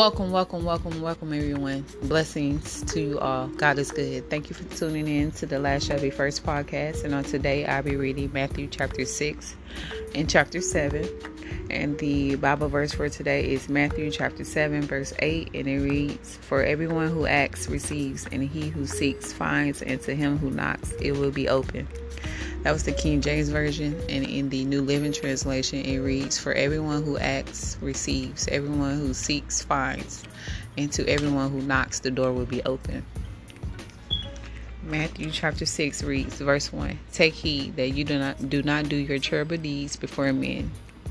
Welcome, welcome, welcome, welcome, everyone. Blessings to you all. God is good. Thank you for tuning in to the Last Shall Be First podcast. And on today, I'll be reading Matthew chapter 6 and chapter 7. And the Bible verse for today is Matthew chapter 7, verse 8. And it reads For everyone who acts receives, and he who seeks finds, and to him who knocks it will be open. That was the King James Version. And in the New Living Translation, it reads For everyone who acts receives, everyone who seeks finds, and to everyone who knocks, the door will be open. Matthew chapter 6 reads, verse 1 Take heed that you do not do not do your charitable deeds before men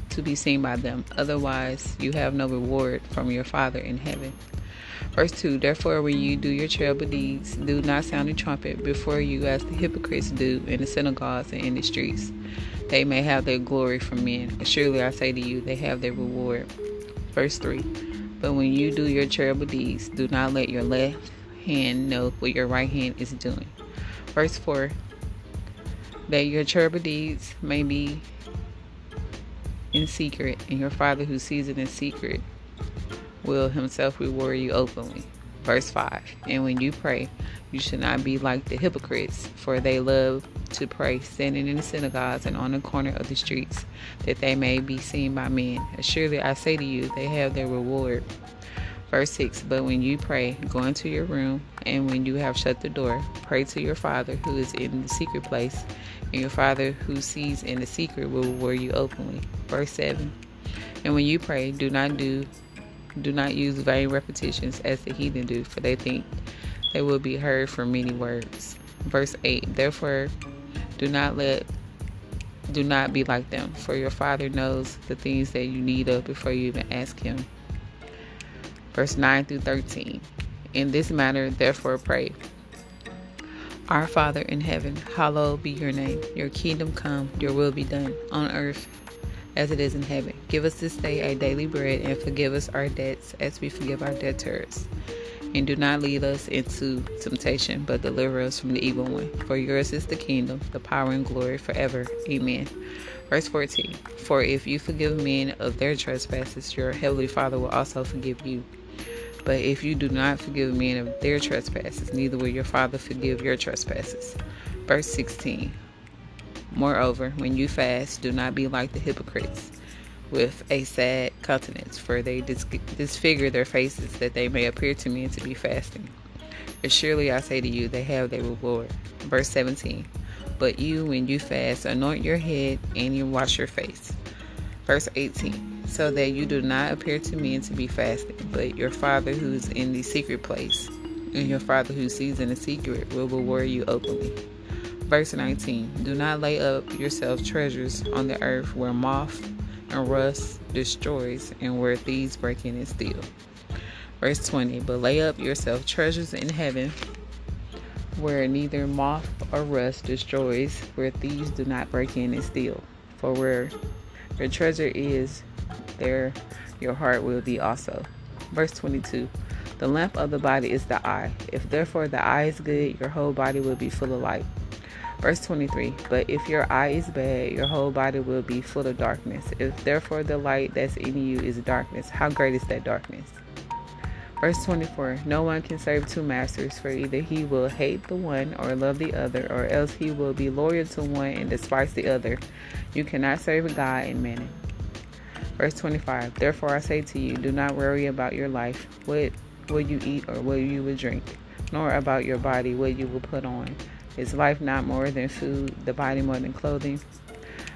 to be seen by them, otherwise you have no reward from your Father in heaven. Verse 2 Therefore, when you do your charitable deeds, do not sound a trumpet before you as the hypocrites do in the synagogues and in the streets. They may have their glory from men. Surely I say to you, they have their reward. Verse 3 But when you do your charitable deeds, do not let your left hand know what your right hand is doing. Verse 4 That your charitable deeds may be in secret, and your Father who sees it in secret will himself reward you openly. Verse 5 And when you pray, you should not be like the hypocrites, for they love to pray standing in the synagogues and on the corner of the streets, that they may be seen by men. Surely I say to you, they have their reward. Verse 6 But when you pray, go into your room, and when you have shut the door, pray to your Father who is in the secret place, and your Father who sees in the secret will reward you openly. Verse 7 And when you pray, do not do do not use vain repetitions as the heathen do, for they think they will be heard for many words. Verse 8 Therefore, do not let do not be like them, for your Father knows the things that you need of before you even ask Him. Verse 9 through 13 In this matter, therefore, pray. Our Father in heaven, hallowed be your name. Your kingdom come, your will be done on earth as it is in heaven. Give us this day our daily bread and forgive us our debts as we forgive our debtors. And do not lead us into temptation, but deliver us from the evil one. For yours is the kingdom, the power, and glory forever. Amen. Verse 14 For if you forgive men of their trespasses, your heavenly Father will also forgive you. But if you do not forgive men of their trespasses, neither will your Father forgive your trespasses. Verse 16 Moreover, when you fast, do not be like the hypocrites with a sad countenance, for they dis- disfigure their faces that they may appear to men to be fasting. But surely I say to you, they have their reward. Verse 17 But you, when you fast, anoint your head and you wash your face. Verse 18 So that you do not appear to men to be fasting, but your Father who's in the secret place, and your Father who sees in the secret will reward you openly. Verse 19 Do not lay up yourselves treasures on the earth where moth and rust destroys and where thieves break in and steal. Verse 20 But lay up yourself treasures in heaven where neither moth or rust destroys, where thieves do not break in and steal. For where your treasure is, there your heart will be also. Verse 22 The lamp of the body is the eye. If therefore the eye is good, your whole body will be full of light. Verse 23 But if your eye is bad, your whole body will be full of darkness. If therefore the light that's in you is darkness, how great is that darkness? Verse 24 No one can serve two masters, for either he will hate the one or love the other, or else he will be loyal to one and despise the other. You cannot serve God and mammon. Verse 25 Therefore I say to you, do not worry about your life, what will you eat or what you will drink, nor about your body, what you will put on. Is life not more than food, the body more than clothing?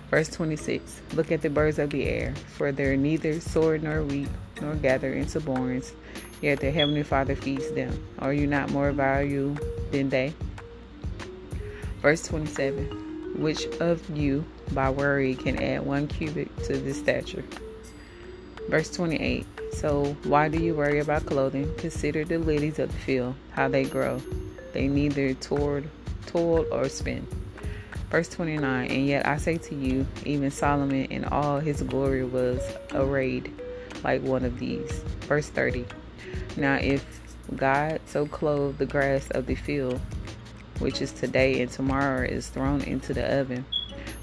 Verse 26 Look at the birds of the air, for they're neither soar nor reap nor gather into barns, yet their heavenly Father feeds them. Are you not more valuable than they? Verse 27 Which of you, by worry, can add one cubit to this stature? Verse 28 So why do you worry about clothing? Consider the lilies of the field, how they grow. They neither toil toil or spin. Verse 29 And yet I say to you, even Solomon in all his glory was arrayed like one of these. Verse 30 Now if God so clothed the grass of the field, which is today and tomorrow is thrown into the oven,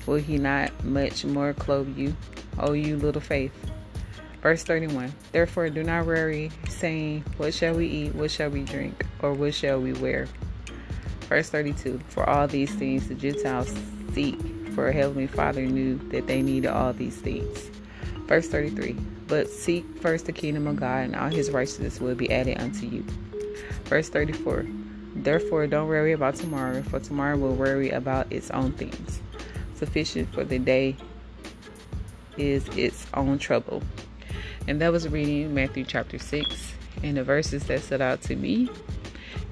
will he not much more clothe you, O you little faith? Verse 31 Therefore, do not worry, saying, What shall we eat? What shall we drink? Or what shall we wear? Verse 32 For all these things the Gentiles seek, for a Heavenly Father knew that they needed all these things. Verse 33 But seek first the kingdom of God, and all his righteousness will be added unto you. Verse 34 Therefore, don't worry about tomorrow, for tomorrow will worry about its own things. Sufficient for the day is its own trouble. And that was reading Matthew chapter 6. And the verses that stood out to me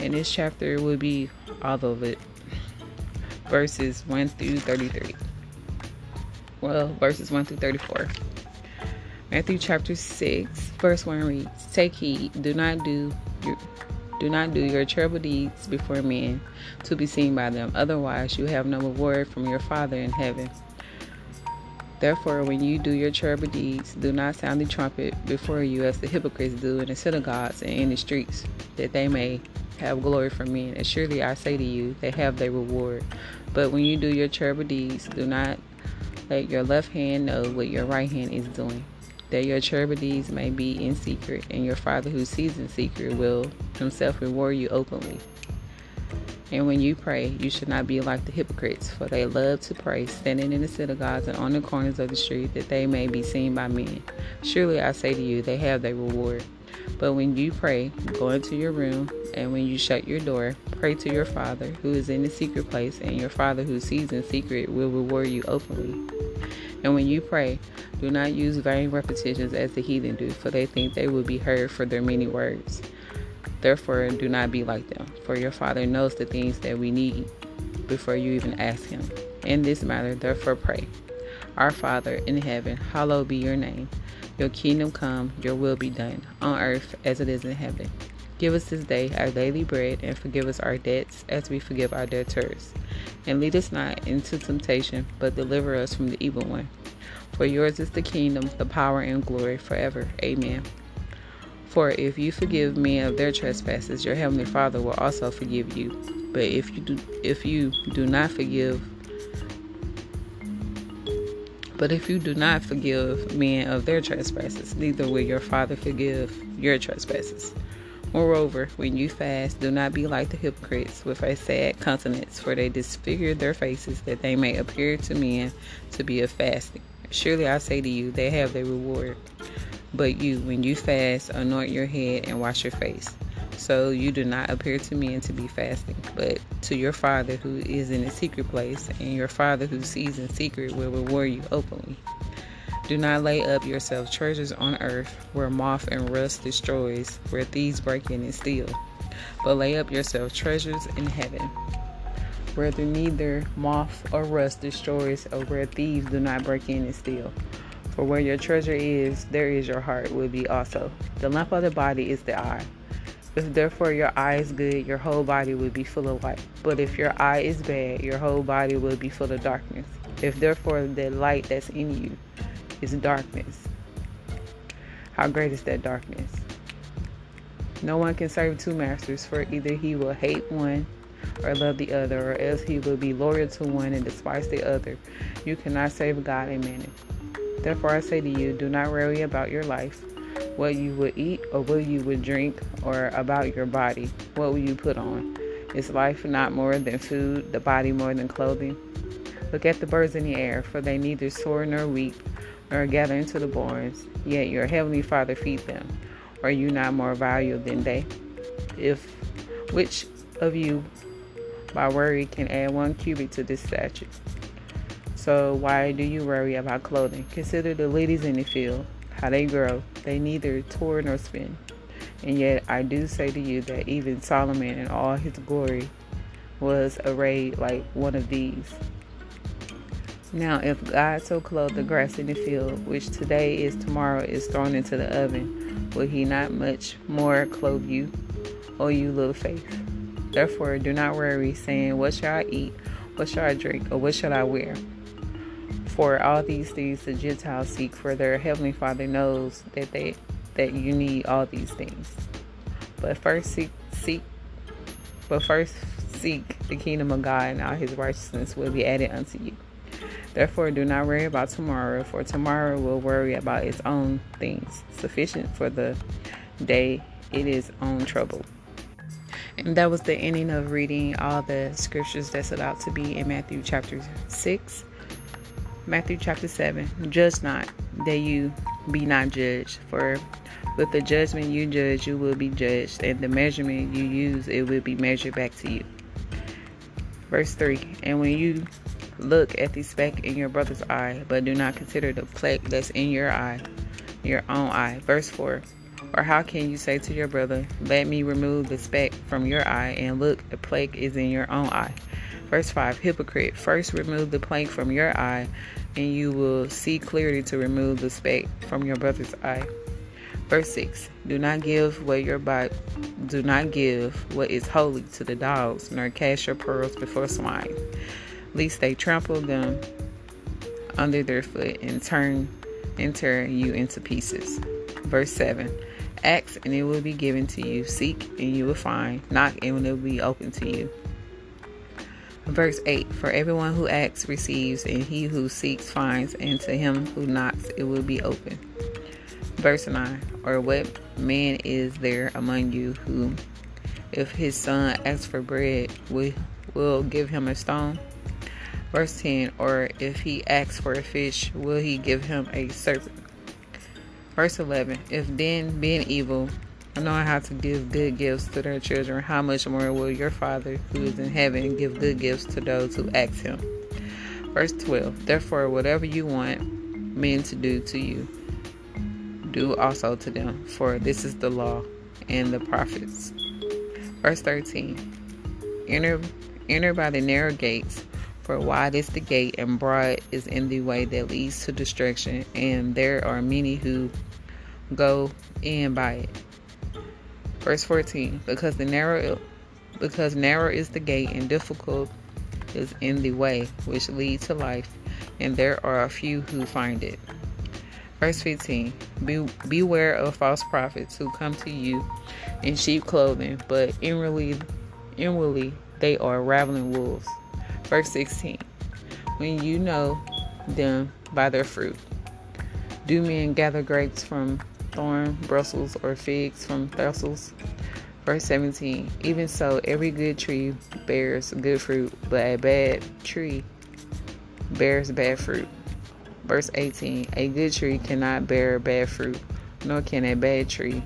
And this chapter will be all of it verses 1 through 33. Well, verses 1 through 34. Matthew chapter 6, verse 1 reads, Take heed, do not do your do not do your terrible deeds before men to be seen by them, otherwise you have no reward from your Father in heaven. Therefore, when you do your terrible deeds, do not sound the trumpet before you as the hypocrites do in the synagogues and in the streets, that they may have glory from men. And surely I say to you, they have their reward. But when you do your terrible deeds, do not let your left hand know what your right hand is doing, that your terrible deeds may be in secret, and your Father who sees in secret will himself reward you openly. And when you pray, you should not be like the hypocrites, for they love to pray, standing in the synagogues and on the corners of the street, that they may be seen by men. Surely I say to you, they have their reward. But when you pray, go into your room, and when you shut your door, pray to your Father who is in the secret place, and your Father who sees in secret will reward you openly. And when you pray, do not use vain repetitions as the heathen do, for they think they will be heard for their many words. Therefore, do not be like them, for your Father knows the things that we need before you even ask Him. In this matter, therefore, pray. Our Father in heaven, hallowed be your name. Your kingdom come, your will be done, on earth as it is in heaven. Give us this day our daily bread, and forgive us our debts as we forgive our debtors. And lead us not into temptation, but deliver us from the evil one. For yours is the kingdom, the power, and glory forever. Amen. For if you forgive men of their trespasses, your heavenly Father will also forgive you. But if you do, if you do not forgive, but if you do not forgive men of their trespasses, neither will your Father forgive your trespasses. Moreover, when you fast, do not be like the hypocrites with a sad countenance, for they disfigure their faces that they may appear to men to be a fasting. Surely I say to you, they have their reward. But you, when you fast, anoint your head and wash your face. So you do not appear to men to be fasting, but to your Father who is in a secret place, and your Father who sees in secret will reward you openly. Do not lay up yourselves treasures on earth where moth and rust destroys, where thieves break in and steal. But lay up yourselves treasures in heaven, where neither moth or rust destroys, or where thieves do not break in and steal. For where your treasure is, there is your heart will be also. The lamp of the body is the eye. If therefore your eye is good, your whole body will be full of light. But if your eye is bad, your whole body will be full of darkness. If therefore the light that's in you is darkness, how great is that darkness? No one can serve two masters, for either he will hate one or love the other, or else he will be loyal to one and despise the other. You cannot save God and mammon. Therefore, I say to you, do not worry about your life, what you would eat or what you would drink, or about your body, what will you put on. Is life not more than food, the body more than clothing? Look at the birds in the air, for they neither soar nor weep, nor gather into the barns, yet your heavenly Father feeds them. Are you not more valuable than they? If which of you by worry can add one cubit to this statue? So why do you worry about clothing? Consider the ladies in the field, how they grow. They neither toil nor spin. And yet I do say to you that even Solomon in all his glory was arrayed like one of these. Now, if God so clothed the grass in the field, which today is tomorrow is thrown into the oven, will he not much more clothe you, O you little faith? Therefore, do not worry, saying, What shall I eat? What shall I drink? Or what shall I wear? For all these things the Gentiles seek, for their heavenly Father knows that they that you need all these things. But first seek seek but first seek the kingdom of God and all his righteousness will be added unto you. Therefore, do not worry about tomorrow, for tomorrow will worry about its own things. Sufficient for the day it is own trouble. And that was the ending of reading all the scriptures that stood out to be in Matthew chapter 6, Matthew chapter 7. Judge not that you be not judged, for with the judgment you judge, you will be judged, and the measurement you use, it will be measured back to you. Verse 3 And when you look at the speck in your brother's eye, but do not consider the plank that's in your eye, your own eye. Verse 4 Or how can you say to your brother, Let me remove the speck from your eye, and look, the plank is in your own eye? Verse 5 Hypocrite, first remove the plank from your eye, and you will see clearly to remove the speck from your brother's eye. Verse 6 Do not give what your body do not give what is holy to the dogs, nor cast your pearls before swine, lest they trample them under their foot and turn and tear you into pieces. Verse 7 Ask and it will be given to you. Seek and you will find. Knock and it will be open to you. Verse 8 For everyone who asks receives, and he who seeks finds, and to him who knocks it will be open. Verse 9 Or what man is there among you who, if his son asks for bread, will, will give him a stone? Verse 10 Or if he asks for a fish, will he give him a serpent? Verse 11 If then, being evil, knowing how to give good gifts to their children, how much more will your Father who is in heaven give good gifts to those who ask him? Verse 12 Therefore, whatever you want men to do to you, do also to them, for this is the law and the prophets. Verse 13 Enter, enter by the narrow gates, for wide is the gate and broad is in the way that leads to destruction, and there are many who go in by it. Verse 14 Because the narrow because narrow is the gate and difficult is in the way which lead to life, and there are a few who find it. Verse 15 Be, Beware of false prophets who come to you in sheep clothing, but inwardly, inwardly they are ravening wolves. Verse 16 When you know them by their fruit, do men gather grapes from thorn Brussels or figs from thistles? Verse 17 Even so, every good tree bears good fruit, but a bad tree bears bad fruit. Verse 18 A good tree cannot bear bad fruit, nor can a bad tree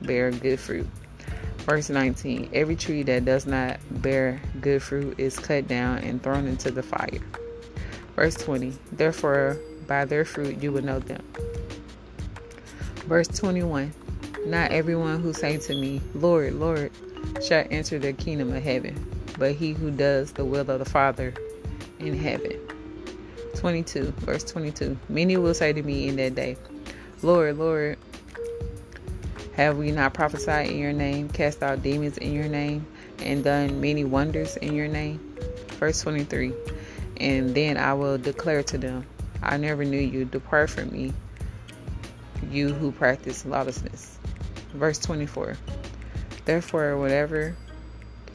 bear good fruit. Verse 19 Every tree that does not bear good fruit is cut down and thrown into the fire. Verse 20 Therefore, by their fruit you will know them. Verse 21 Not everyone who say to me, Lord, Lord, shall enter the kingdom of heaven, but he who does the will of the Father in heaven. 22, verse 22. Many will say to me in that day, Lord, Lord, have we not prophesied in your name, cast out demons in your name, and done many wonders in your name? Verse 23. And then I will declare to them, I never knew you. Depart from me, you who practice lawlessness. Verse 24. Therefore, whatever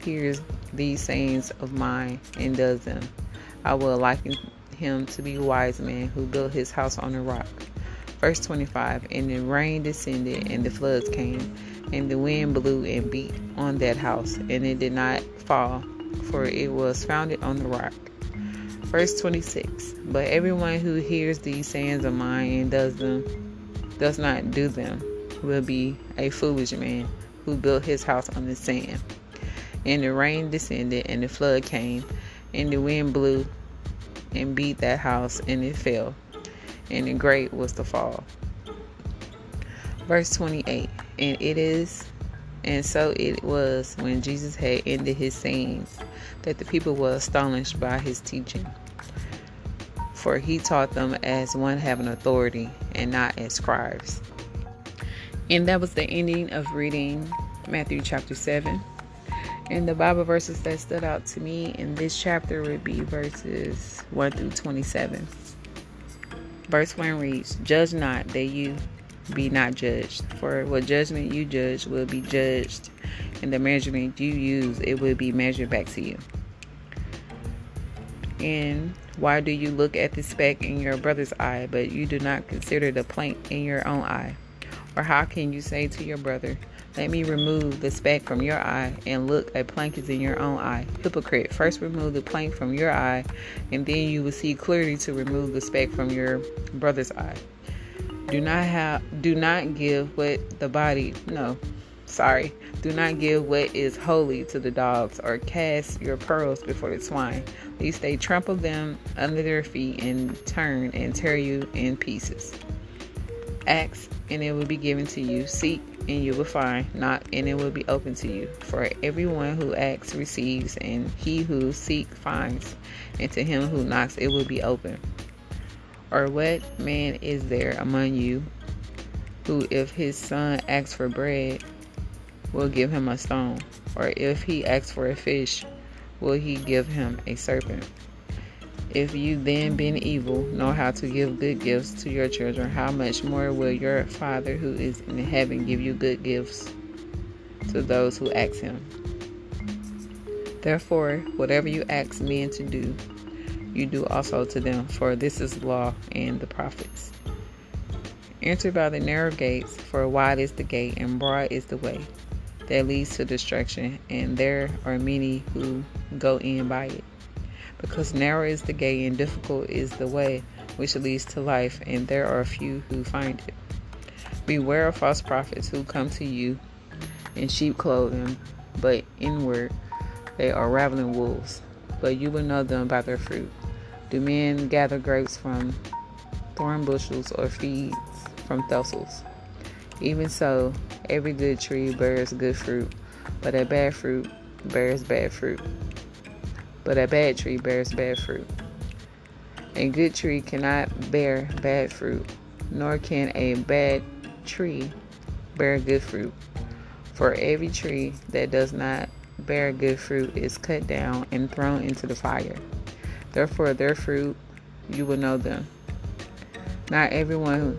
hears these sayings of mine and does them, I will liken him to be a wise man who built his house on a rock. Verse 25 And the rain descended, and the floods came, and the wind blew and beat on that house, and it did not fall, for it was founded on the rock. Verse 26 But everyone who hears these sayings of mine and does them, does not do them, will be a foolish man who built his house on the sand. And the rain descended, and the flood came, and the wind blew and beat that house, and it fell, and the great was the fall. Verse 28 And it is, and so it was when Jesus had ended his sayings, that the people were astonished by his teaching. For he taught them as one having authority and not as scribes. And that was the ending of reading Matthew chapter 7. And the Bible verses that stood out to me in this chapter would be verses 1 through 27. Verse 1 reads, Judge not that you be not judged, for what judgment you judge will be judged, and the measurement you use, it will be measured back to you. And why do you look at the speck in your brother's eye, but you do not consider the plank in your own eye? Or how can you say to your brother, Let me remove the speck from your eye, and look, a plank is in your own eye? Hypocrite, first remove the plank from your eye, and then you will see clearly to remove the speck from your brother's eye. Do not have do not give what the body no sorry. Do not give what is holy to the dogs or cast your pearls before the swine. Lest they trample them under their feet and turn and tear you in pieces. Ask and it will be given to you. Seek and you will find. Knock and it will be open to you. For everyone who asks receives and he who seeks finds and to him who knocks it will be open or what man is there among you who, if his son asks for bread, will give him a stone? Or if he asks for a fish, will he give him a serpent? If you then, being evil, know how to give good gifts to your children, how much more will your Father who is in heaven give you good gifts to those who ask him? Therefore, whatever you ask men to do, you do also to them, for this is law and the prophets. Enter by the narrow gates, for wide is the gate and broad is the way that leads to destruction, and there are many who go in by it. Because narrow is the gate and difficult is the way which leads to life, and there are few who find it. Beware of false prophets who come to you in sheep clothing, but inward they are ravening wolves. But you will know them by their fruit. Do men gather grapes from thorn bushels or figs from thistles? Even so, every good tree bears good fruit, but a bad fruit bears bad fruit. But a bad tree bears bad fruit. A good tree cannot bear bad fruit, nor can a bad tree bear good fruit. For every tree that does not bear good fruit is cut down and thrown into the fire. Therefore, their fruit you will know them. Not everyone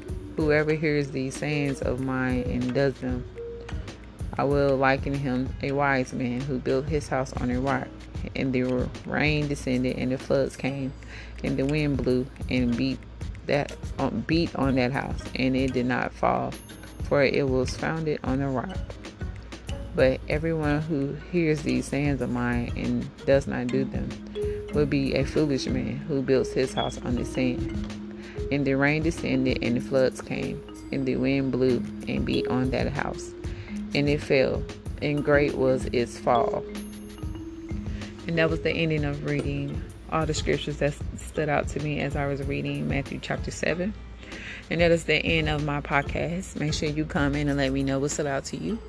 whoever hears these sayings of mine and does them, I will liken him a wise man who built his house on a rock. And the rain descended, and the floods came, and the wind blew and beat that um, beat on that house, and it did not fall, for it was founded on a rock. But everyone who hears these sayings of mine and does not do them will be a foolish man who builds his house on the sand. And the rain descended, and the floods came, and the wind blew and beat on that house, and it fell, and great was its fall. And that was the ending of reading all the scriptures that stood out to me as I was reading Matthew chapter 7. And that is the end of my podcast. Make sure you comment and let me know what stood out to you.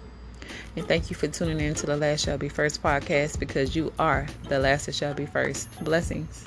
And thank you for tuning in to the Last Shall Be First podcast because you are the last that shall be first. Blessings.